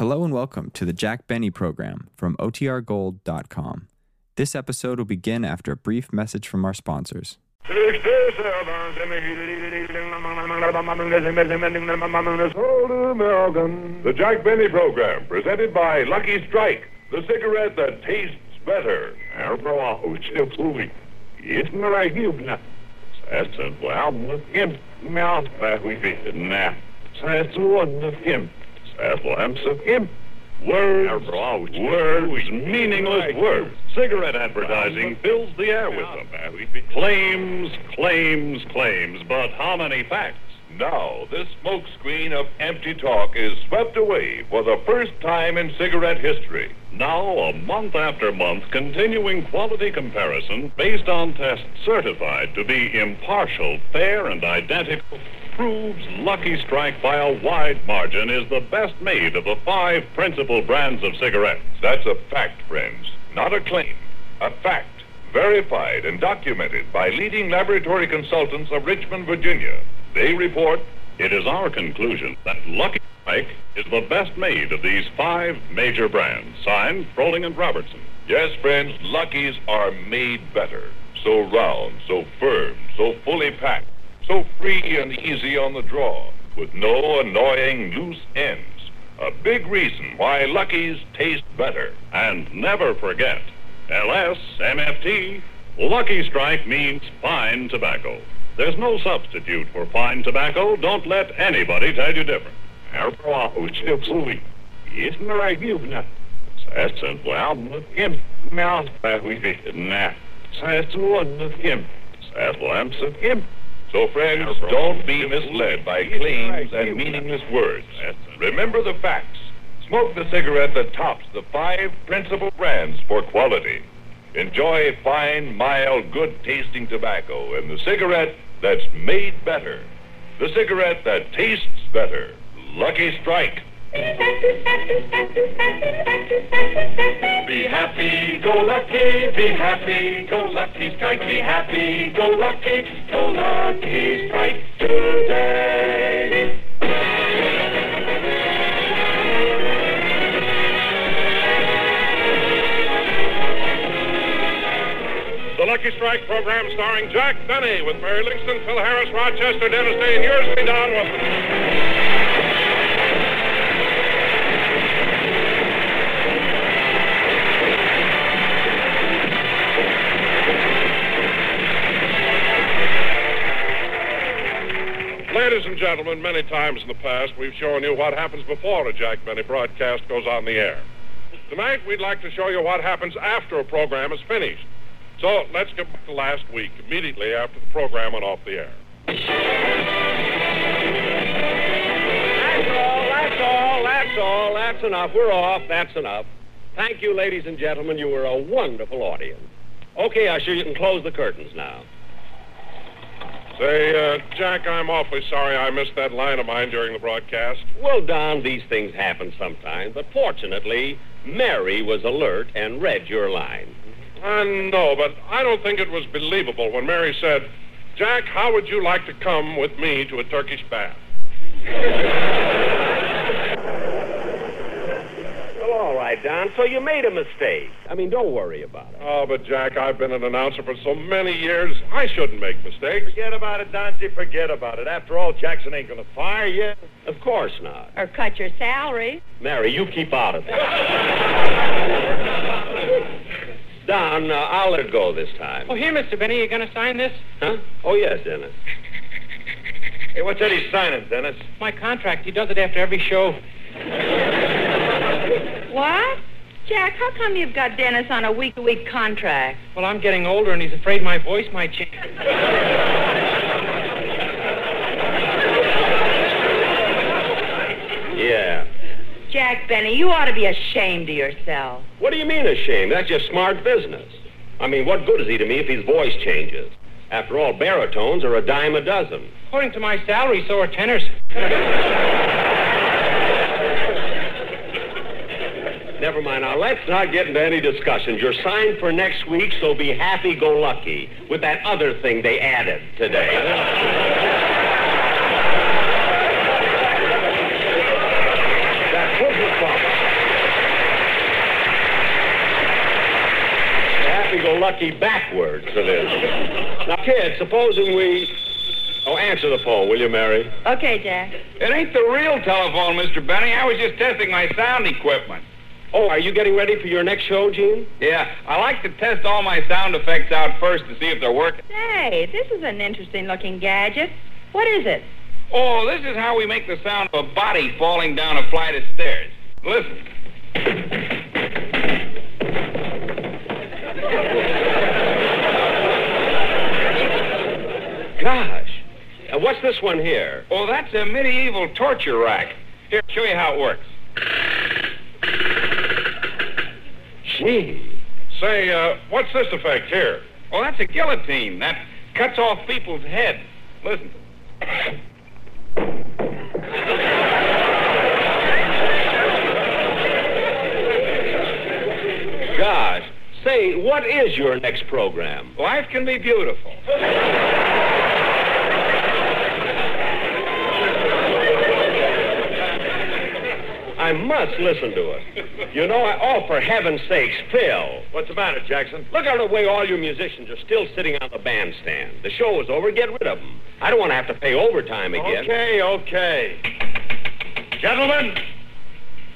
Hello and welcome to the Jack Benny program from OTRGold.com. This episode will begin after a brief message from our sponsors. The Jack Benny program, presented by Lucky Strike, the cigarette that tastes better. Words, words, meaningless words. Cigarette advertising fills the air with them. Claims, claims, claims, but how many facts? Now, this smokescreen of empty talk is swept away for the first time in cigarette history. Now, a month after month, continuing quality comparison based on tests certified to be impartial, fair, and identical proves Lucky Strike by a wide margin is the best made of the five principal brands of cigarettes. That's a fact, friends, not a claim. A fact, verified and documented by leading laboratory consultants of Richmond, Virginia. They report it is our conclusion that Lucky Strike is the best made of these five major brands. Signed, Froehling and Robertson. Yes, friends, Luckies are made better. So round, so firm, so fully packed so free and easy on the draw, with no annoying loose ends. A big reason why Lucky's taste better. And never forget, LS MFT, Lucky Strike means fine tobacco. There's no substitute for fine tobacco. Don't let anybody tell you different. So, friends, don't be misled by claims and meaningless words. Remember the facts. Smoke the cigarette that tops the five principal brands for quality. Enjoy fine, mild, good-tasting tobacco and the cigarette that's made better. The cigarette that tastes better. Lucky Strike. Be happy, go lucky, be happy, go lucky, strike, be happy, go lucky, go lucky, strike today. Lucky Strike program starring Jack Benny with Mary Livingstone, Phil Harris, Rochester, Dennis Day, and yours truly, Don Wilson. Ladies and gentlemen, many times in the past we've shown you what happens before a Jack Benny broadcast goes on the air. Tonight we'd like to show you what happens after a program is finished. So let's get back to last week, immediately after the program went off the air. That's all, that's all, that's all. That's enough. We're off. That's enough. Thank you, ladies and gentlemen. You were a wonderful audience. Okay, Usher, you can close the curtains now. Say, uh, Jack, I'm awfully sorry I missed that line of mine during the broadcast. Well, Don, these things happen sometimes, but fortunately, Mary was alert and read your line. I know, oh, but I don't think it was believable when Mary said, Jack, how would you like to come with me to a Turkish bath? Well, all right, Don, so you made a mistake. I mean, don't worry about it. Oh, but Jack, I've been an announcer for so many years, I shouldn't make mistakes. Forget about it, Donzie. Forget about it. After all, Jackson ain't going to fire you. Of course not. Or cut your salary. Mary, you keep out of it. Don, uh, I'll let go this time. Oh, here, Mr. Benny, you going to sign this? Huh? Oh, yes, Dennis. Hey, what's that he's signing, Dennis? My contract. He does it after every show. What? Jack, how come you've got Dennis on a week-to-week contract? Well, I'm getting older, and he's afraid my voice might change. Yeah. Jack Benny, you ought to be ashamed of yourself. What do you mean ashamed? That's just smart business. I mean, what good is he to me if his voice changes? After all, baritones are a dime a dozen. According to my salary, so are tenors. Never mind. Now, let's not get into any discussions. You're signed for next week, so be happy-go-lucky with that other thing they added today. Happy-go-lucky backwards, it is. Now, kid, supposing we... Oh, answer the phone, will you, Mary? Okay, Jack. It ain't the real telephone, Mr. Benny. I was just testing my sound equipment. Oh, are you getting ready for your next show, Gene? Yeah, I like to test all my sound effects out first to see if they're working. Say, this is an interesting-looking gadget. What is it? Oh, this is how we make the sound of a body falling down a flight of stairs. Listen. Gosh. Uh, what's this one here? Oh, that's a medieval torture rack. Here, show you how it works. Gee. Say, uh, what's this effect here? Oh, that's a guillotine. That cuts off people's heads. Listen. Gosh. Say, what is your next program? Life can be beautiful. I must listen to it. You know, I, oh, for heaven's sakes, Phil. What's the matter, Jackson? Look at the way all you musicians are still sitting on the bandstand. The show is over. Get rid of them. I don't want to have to pay overtime again. Okay, okay. Gentlemen,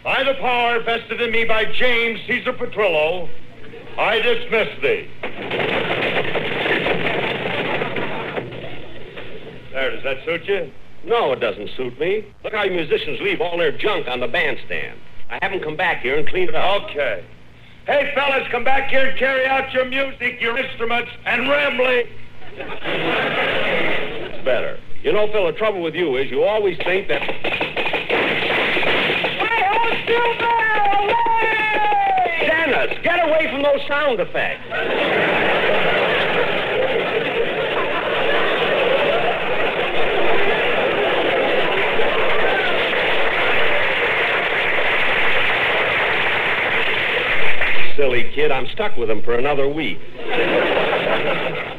by the power vested in me by James Caesar Petrillo, I dismiss thee. There, does that suit you? No, it doesn't suit me. Look how you musicians leave all their junk on the bandstand. I have them come back here and clean it up. Okay. Hey, fellas, come back here and carry out your music, your instruments, and rambling. It's better. You know, Phil, the trouble with you is you always think that. Hey, hold still there! Away! Dennis, get away from those sound effects. Silly kid, I'm stuck with him for another week.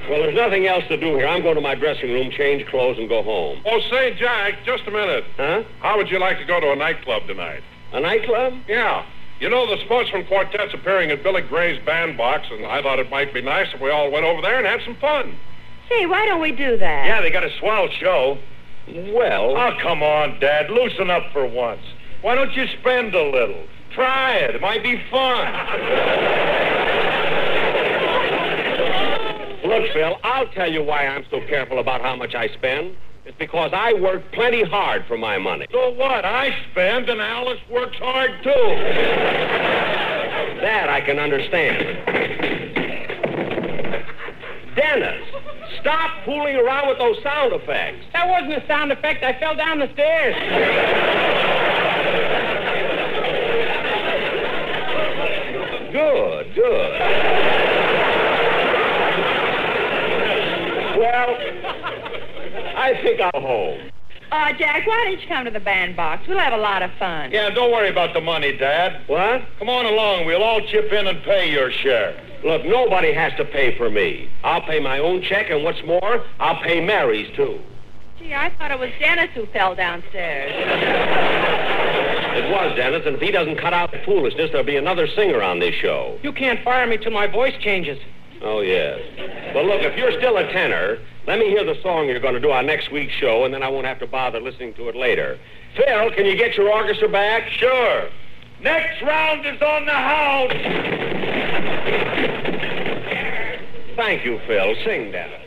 Well, there's nothing else to do here. I'm going to my dressing room, change clothes, and go home. Oh, say, Jack, just a minute. Huh? How would you like to go to a nightclub tonight? A nightclub? Yeah. You know, the Sportsmen Quartet's appearing at Billy Gray's bandbox, and I thought it might be nice if we all went over there and had some fun. Say, why don't we do that? Yeah, they got a swell show. Well, Oh, come on, Dad. Loosen up for once. Why don't you spend a little? Try it. It might be fun. look, Phil, I'll tell you why I'm so careful about how much I spend. It's because I work plenty hard for my money. so what? I spend, and Alice works hard, too. That I can understand. Dennis, stop fooling around with those sound effects. That wasn't a sound effect. I fell down the stairs. Good, good. well, I think I'll home. Uh, Jack, why don't you come to the bandbox? We'll have a lot of fun. Yeah, don't worry about the money, Dad. What? Come on along. We'll all chip in and pay your share. Look, nobody has to pay for me. I'll pay my own check, and what's more, I'll pay Mary's, too. Gee, I thought it was Dennis who fell downstairs. It was, Dennis, and if he doesn't cut out the foolishness, there'll be another singer on this show. You can't fire me till my voice changes. Oh, yes. Well, look, if you're still a tenor, let me hear the song you're going to do on next week's show, and then I won't have to bother listening to it later. Phil, can you get your orchestra back? Sure. Next round is on the house. Thank you, Phil. Sing, Dennis.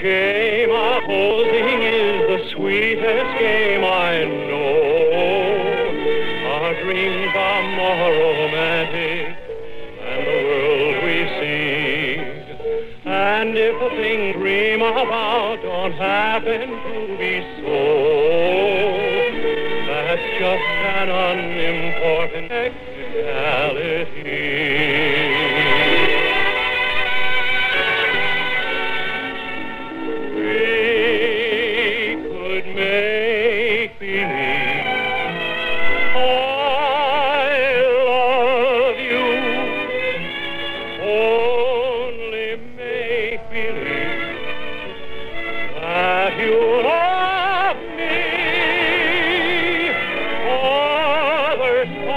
Game of holding is the sweetest game I know. Our dreams are more romantic than the world we see. And if the thing dream about don't happen to be so, that's just an unimportant technicality.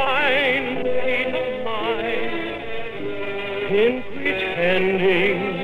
fine state of mind in pretending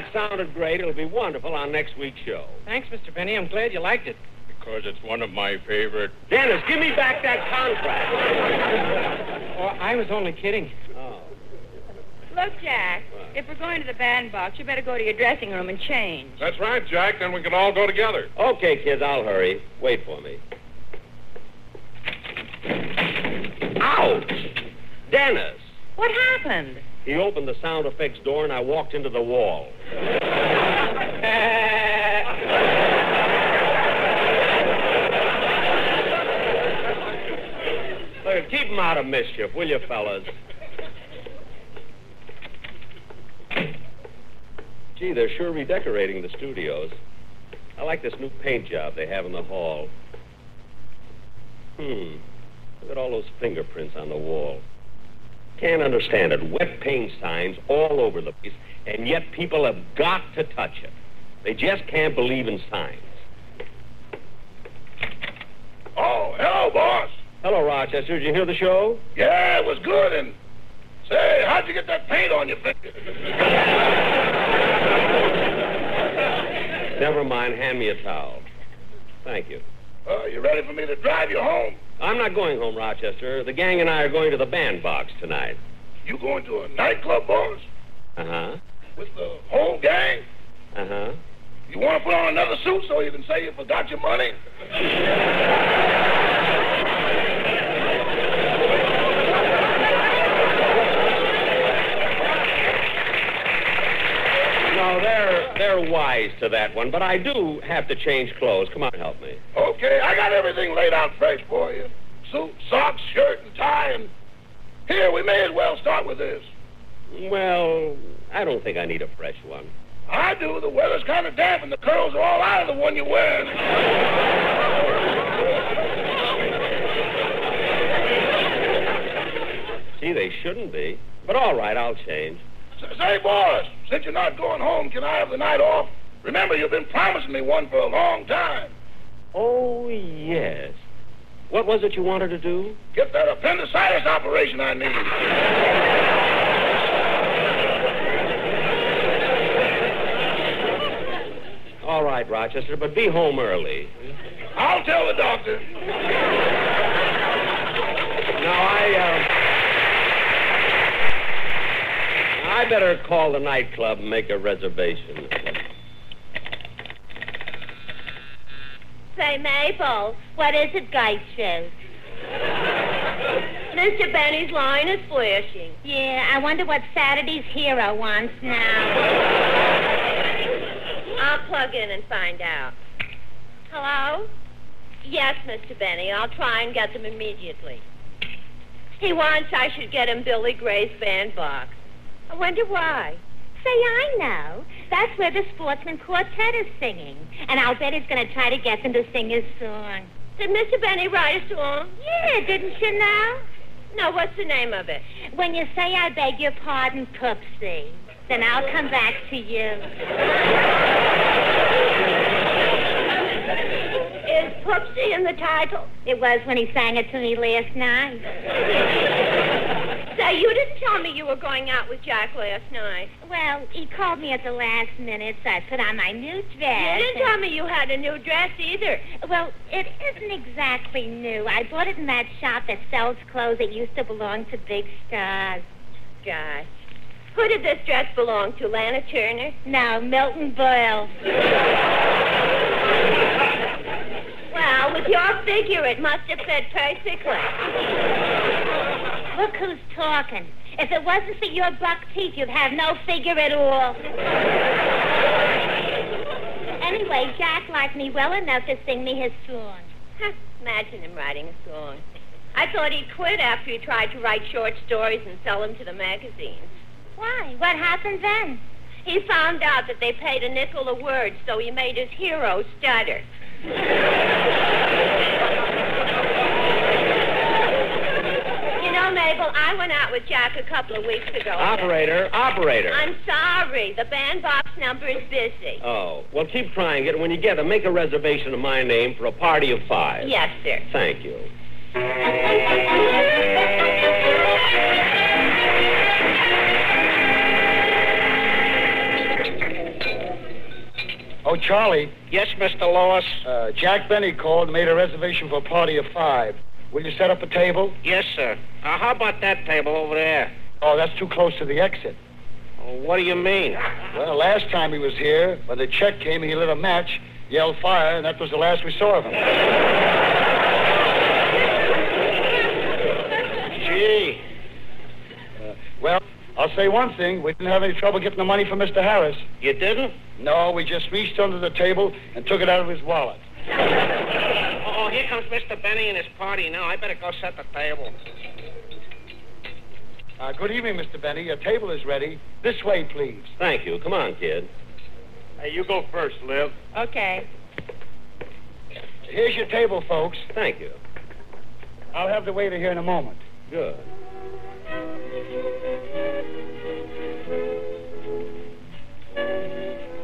that sounded great. It'll be wonderful on next week's show. Thanks, Mr. Benny. I'm glad you liked it. Because it's one of my favorite. Dennis, give me back that contract. Oh, I was only kidding. Oh. Look, Jack, if we're going to the bandbox, you better go to your dressing room and change. That's right, Jack. Then we can all go together. Okay, kids, I'll hurry. Wait for me. Ouch! Dennis! What happened? He opened the sound effects door and I walked into the wall. Look, keep him out of mischief, will you, fellas? Gee, they're sure redecorating the studios. I like this new paint job they have in the hall. Hmm. Look at all those fingerprints on the wall. Can't understand it. Wet paint signs all over the place, and yet people have got to touch it. They just can't believe in signs. Oh, hello, boss. Hello, Rochester. Did you hear the show? Yeah, it was good. And say, how'd you get that paint on your finger? Never mind. Hand me a towel. Thank you. Uh, you ready for me to drive you home? I'm not going home, Rochester. The gang and I are going to the bandbox tonight. You going to a nightclub, boss? Uh huh. With the whole gang? Uh huh. You want to put on another suit so you can say you forgot your money? wise to that one, but I do have to change clothes. Come on, help me. Okay, I got everything laid out fresh for you. Suit, socks, shirt, and tie, and here, we may as well start with this. Well, I don't think I need a fresh one. I do. The weather's kind of damp, and the curls are all out of the one you're wearing. Gee, they shouldn't be. But all right, I'll change. Say, boss, since you're not going home, can I have the night off? Remember, you've been promising me one for a long time. Oh, yes. What was it you wanted to do? Get that appendicitis operation I need. All right, Rochester, but be home early. I'll tell the doctor. Now, I, uh, I better call the nightclub and make a reservation. Say, Mabel, what is it, Guy says? Mr. Benny's line is flashing. Yeah, I wonder what Saturday's hero wants now. I'll plug in and find out. Hello? Yes, Mr. Benny. I'll try and get them immediately. He wants I should get him Billy Gray's bandbox. I wonder why. Say, I know. That's where the Sportsmen Quartet is singing. And I'll bet he's going to try to get them to sing his song. Did Mr. Benny write a song? Yeah, didn't you know? No, what's the name of it? When you say I beg your pardon, Poopsie, then I'll come back to you. Is Poopsie in the title? It was when he sang it to me last night. Say, you didn't tell me you were going out with Jack last night. Well, he called me at the last minute, so I put on my new dress. You didn't tell me you had a new dress either. Well, it isn't exactly new. I bought it in that shop that sells clothes that used to belong to big stars. Gosh. Who did this dress belong to, Lana Turner? No, Milton Berle. Well, with your figure, it must have fit perfectly. Look who's talking. If it wasn't for your buck teeth, you'd have no figure at all. anyway, Jack liked me well enough to sing me his song. Huh, imagine him writing a song. I thought he'd quit after he tried to write short stories and sell them to the magazines. Why? What happened then? He found out that they paid a nickel a word, so he made his hero stutter. You know, Mabel, I went out with Jack a couple of weeks ago. Operator, operator. I'm sorry. The bandbox number is busy. Oh, well, keep trying it. When you get it, make a reservation in my name for a party of five. Yes, sir. Thank you. Oh, Charlie. Yes, Mr. Lewis? Uh, Jack Benny called and made a reservation for a party of five. Will you set up a table? Yes, sir. Uh, how about that table over there? Oh, that's too close to the exit. Oh, what do you mean? Well, last time he was here, when the check came, he lit a match, yelled fire, and that was the last we saw of him. Gee. Uh, well, I'll say one thing. We didn't have any trouble getting the money from Mr. Harris. You didn't? No, we just reached under the table and took it out of his wallet. Oh, here comes Mr. Benny and his party now. I better go set the table. Uh, good evening, Mr. Benny. Your table is ready. This way, please. Thank you. Come on, kid. Hey, you go first, Liv. Okay. Here's your table, folks. Thank you. I'll have the waiter here in a moment. Good.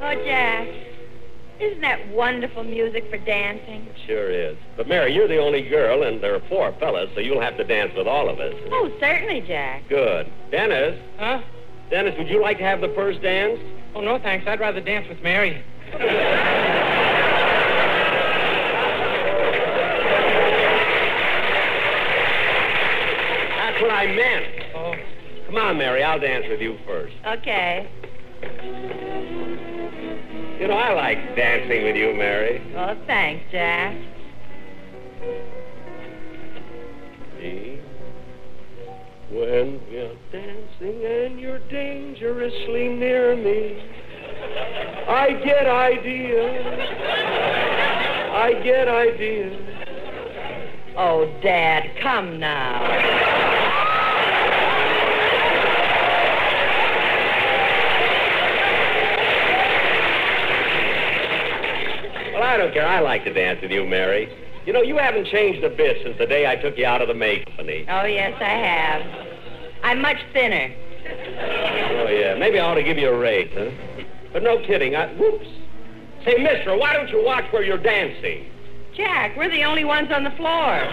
Oh, Jack. Isn't that wonderful music for dancing? It Sure is. But, Mary, you're the only girl, and there are four fellas, so you'll have to dance with all of us. Oh, certainly, Jack. Good. Dennis? Huh? Dennis, would you like to have the first dance? Oh, no, thanks. I'd rather dance with Mary. That's what I meant. Oh. Come on, Mary. I'll dance with you first. Okay. You know, I like dancing with you, Mary. Oh, thanks, Jack. See? When we're dancing and you're dangerously near me, I get ideas. I get ideas. Oh, Dad, come now. Well, I don't care. I like to dance with you, Mary. You know, you haven't changed a bit since the day I took you out of the May Company. Oh, yes, I have. I'm much thinner. Oh, yeah. Maybe I ought to give you a raise, huh? But no kidding. I... Whoops. Say, mister, why don't you watch where you're dancing? Jack, we're the only ones on the floor.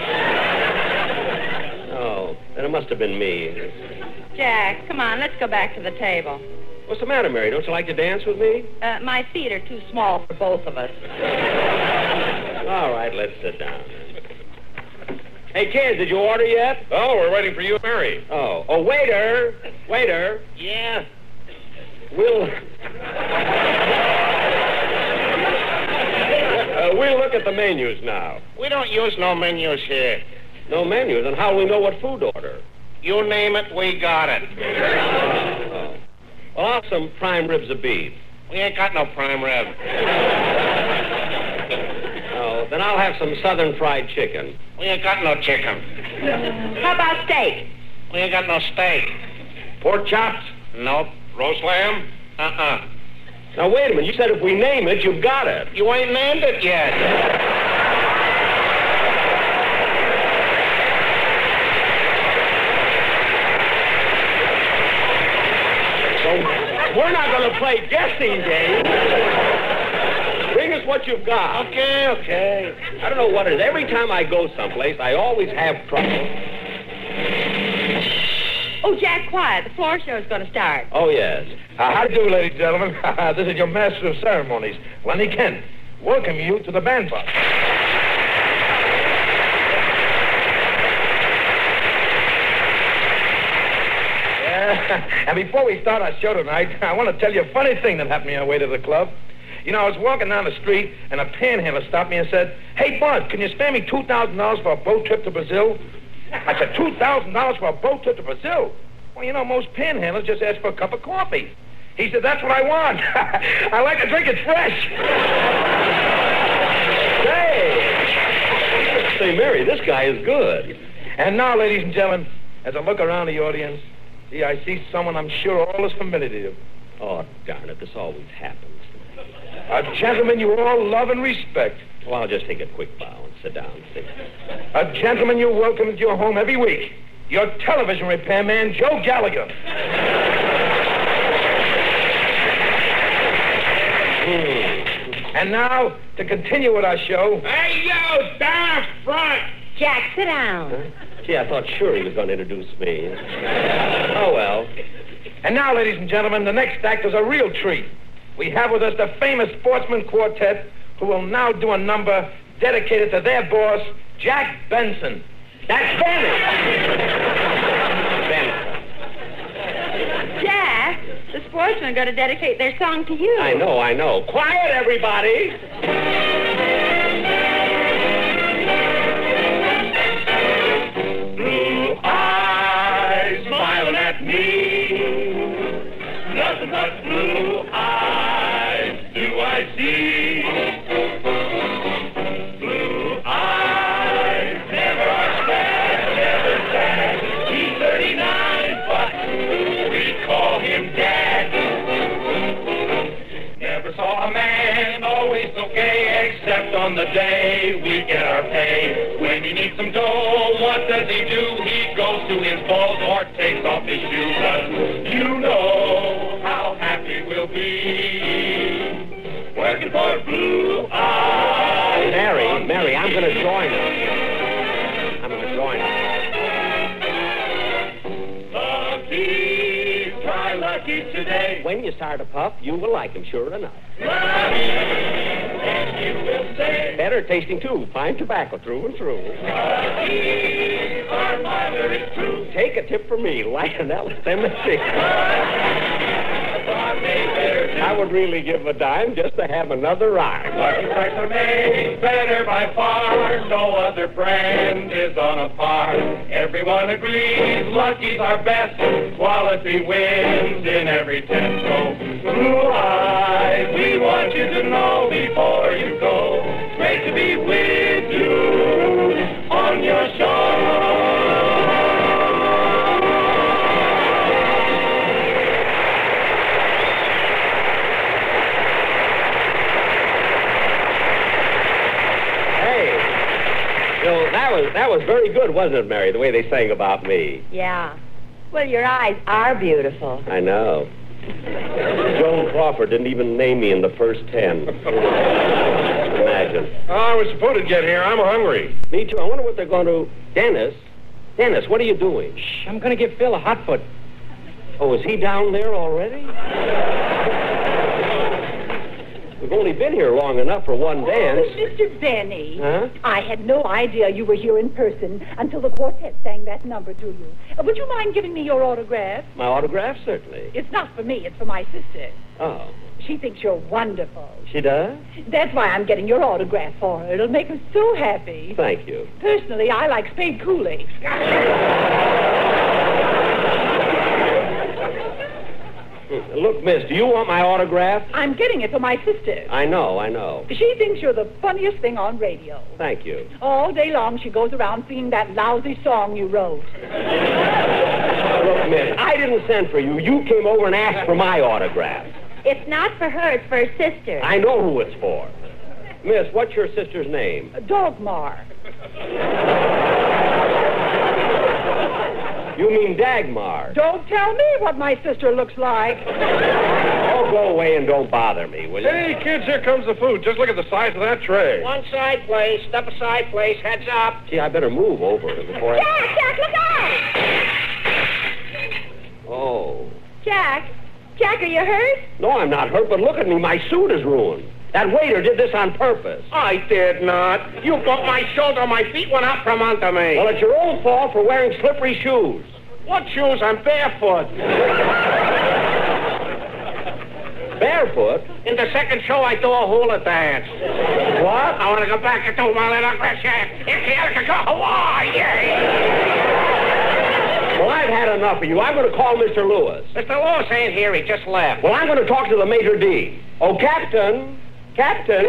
Oh, then it must have been me. Jack, come on, let's go back to the table. What's the matter, Mary? Don't you like to dance with me? Uh, my feet are too small for both of us. All right, let's sit down. Hey, kids, did you order yet? Oh, we're waiting for you, Mary. Oh, oh, waiter, waiter. Yeah. We'll. Uh, we'll look at the menus now. We don't use no menus here. No menus, and how do we know what food to order? You name it, we got it. Oh. Well, I'll have some prime ribs of beef. We ain't got no prime rib. Oh, then I'll have some southern fried chicken. We ain't got no chicken. How about steak? We ain't got no steak. Pork chops? Nope. Roast lamb? Uh-uh. Now, wait a minute. You said if we name it, you've got it. You ain't named it yet. We're not going to play guessing games. Bring us what you've got. Okay, okay. I don't know what it is. Every time I go someplace, I always have trouble. Oh, Jack, quiet. The floor show's going to start. Oh, yes. Uh, how do you do, ladies and gentlemen? this is your master of ceremonies, Lenny Kent. Welcome you to the bandbox. Yeah. And before we start our show tonight, I want to tell you a funny thing that happened on the way to the club. You know, I was walking down the street, and a panhandler stopped me and said, Hey, Bud, can you spare me $2,000 for a boat trip to Brazil? I said, $2,000 for a boat trip to Brazil? Well, you know, most panhandlers just ask for a cup of coffee. He said, That's what I want. I like to drink it fresh. Say, say, Mary, this guy is good. And now, ladies and gentlemen, as I look around the audience, see, I see someone I'm sure all is familiar to you. Oh, darn it, this always happens. A gentleman you all love and respect. Well, I'll just take a quick bow and sit down. See. A gentleman you welcome into your home every week. Your television repairman, Joe Gallagher. Hmm. And now, to continue with our show. Hey, yo, down front. Jack, sit down. Gee, I thought sure he was going to introduce me. oh, well. And now, ladies and gentlemen, the next act is a real treat. We have with us the famous Sportsmen Quartet, who will now do a number dedicated to their boss, Jack Benson. That's Benny. Jack, the sportsmen are going to dedicate their song to you. I know, I know. Quiet, everybody. Blue eyes do I see. Blue eyes never sad, never sad. He's 39, but we call him Dad. Never saw a man always so gay, except on the day we get our pay. When he needs some dough, what does he do? He goes to his balls or takes off his shoes. You know working for Blue Eyes. Mary, Mary, I'm going to join her. I'm going to join her. Lucky, try lucky today. When you start a puff, you will like him, sure enough. Lucky, and you will say, Better tasting, too. Fine tobacco, through and through. Lucky, our mother is true. Take a tip from me, Lionel Cemetery. I would really give a dime just to have another rhyme. Lucky strikes are made better by far. No other brand is on a par. Everyone agrees Lucky's our best. Quality wins in every test. So, Blue Eyes, we want you to know before you go. Great to be with you on your show. Was, that was very good, wasn't it, Mary, the way they sang about me? Yeah. Well, your eyes are beautiful. I know. Joan Crawford didn't even name me in the first ten. Imagine. Oh, I was supposed to get here. I'm hungry. Me too. I wonder what they're going to... Dennis? Dennis, what are you doing? I'm going to give Phil a hot foot. Oh, is he down there already? Only been here long enough for one dance. Mr. Benny. Huh? I had no idea you were here in person until the quartet sang that number to you. Uh, would you mind giving me your autograph? My autograph, certainly. It's not for me, it's for my sister. Oh, She thinks you're wonderful. she does? That's why I'm getting your autograph for her. It'll make her so happy. Thank you. Personally, I like Spade Cooley. Look, miss, do you want my autograph? I'm getting it for my sister. I know, I know. She thinks you're the funniest thing on radio. Thank you. All day long, she goes around singing that lousy song you wrote. Look, miss, I didn't send for you. You came over and asked for my autograph. It's not for her, it's for her sister. I know who it's for. Miss, what's your sister's name? Dogmar. You You mean Dagmar. Don't tell me what my sister looks like. Oh, go away and don't bother me, will you? Hey, kids, here comes the food. Just look at the size of that tray. One side, please. Step aside, please. Heads up. Gee, I better move over before I... Jack, Jack, look out! Oh. Jack, Jack, are you hurt? No, I'm not hurt, but look at me. My suit is ruined. That waiter did this on purpose. I did not. You bumped my shoulder. My feet went out from under me. Well, it's your own fault for wearing slippery shoes. What shoes? I'm barefoot. Barefoot? In the second show, I do a hula dance. What? I want to go back and do my little Christian. If go oh, ah, Hawaii. Well, I've had enough of you. I'm going to call Mr. Lewis. Mr. Lewis ain't here. He just left. Well, I'm going to talk to the maître d'. Oh, Captain. Captain.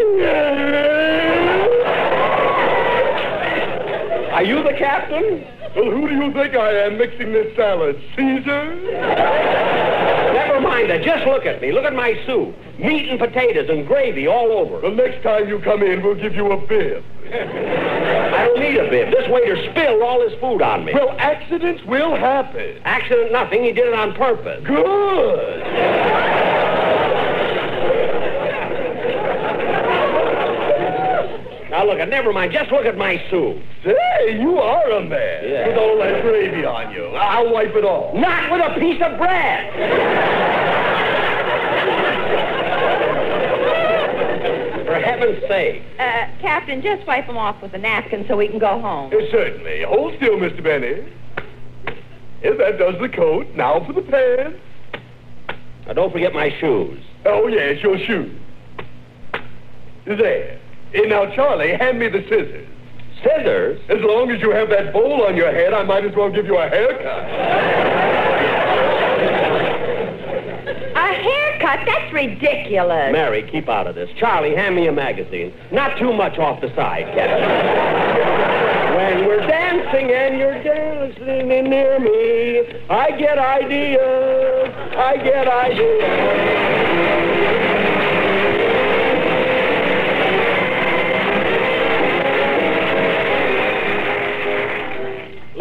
Are you the captain? Well, who do you think I am mixing this salad? Caesar? Never mind that. Just look at me. Look at my soup. Meat and potatoes and gravy all over. The next time you come in, we'll give you a bib. I don't need a bib. This waiter spilled all his food on me. Well, accidents will happen. Accident nothing. He did it on purpose. Good. Look at, never mind. Just look at my soup. Say, you are a man. Yeah. With all that gravy on you. I'll wipe it off. Not with a piece of bread. For heaven's sake. Uh, Captain, just wipe them off with a napkin so we can go home. Uh, certainly. Hold still, Mr. Benny. If that does the coat, now for the pants. Now don't forget my shoes. Oh, yes, your shoes. There. And now, Charlie, hand me the scissors. Scissors? As long as you have that bowl on your head, I might as well give you a haircut. A haircut? That's ridiculous. Mary, keep out of this. Charlie, hand me a magazine. Not too much off the side, Captain. when we're dancing and you're dancing near me, I get ideas. I get ideas.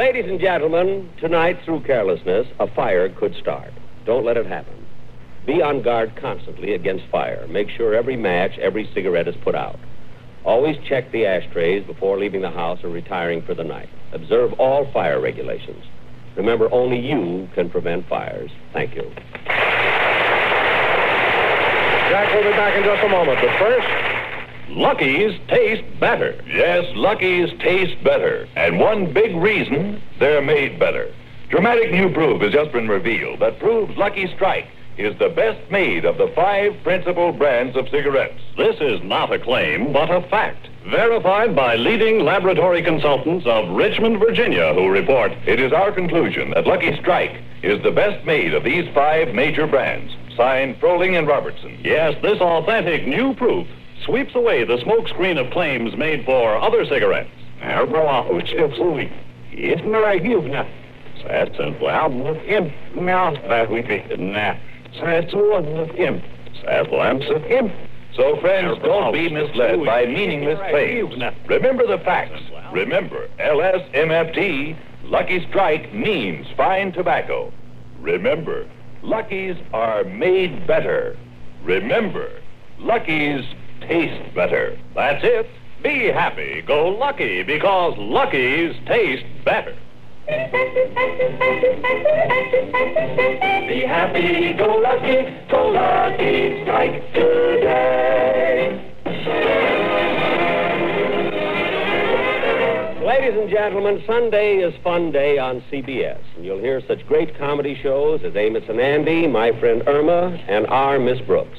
Ladies and gentlemen, tonight, through carelessness, a fire could start. Don't let it happen. Be on guard constantly against fire. Make sure every match, every cigarette is put out. Always check the ashtrays before leaving the house or retiring for the night. Observe all fire regulations. Remember, only you can prevent fires. Thank you. Jack will be back in just a moment, but first, Lucky's taste better. Yes, Lucky's taste better. And one big reason, they're made better. Dramatic new proof has just been revealed that proves Lucky Strike is the best made of the five principal brands of cigarettes. This is not a claim, but a fact. Verified by leading laboratory consultants of Richmond, Virginia, who report It is our conclusion that Lucky Strike is the best made of these five major brands. Signed Froehling and Robertson. Yes, this authentic new proof sweeps away the smokescreen of claims made for other cigarettes. So, it's one, so lamps it. So friends, don't be misled by meaningless claims. Remember the facts. Remember, LSMFT, Lucky Strike means fine tobacco. Remember, Luckies are made better. Remember, Lucky's taste better. That's it. Be happy. Go lucky because Lucky's taste better. Be happy, go lucky, go lucky, strike today. Ladies and gentlemen, Sunday is Fun Day on CBS, and you'll hear such great comedy shows as Amos and Andy, My Friend Irma, and Our Miss Brooks.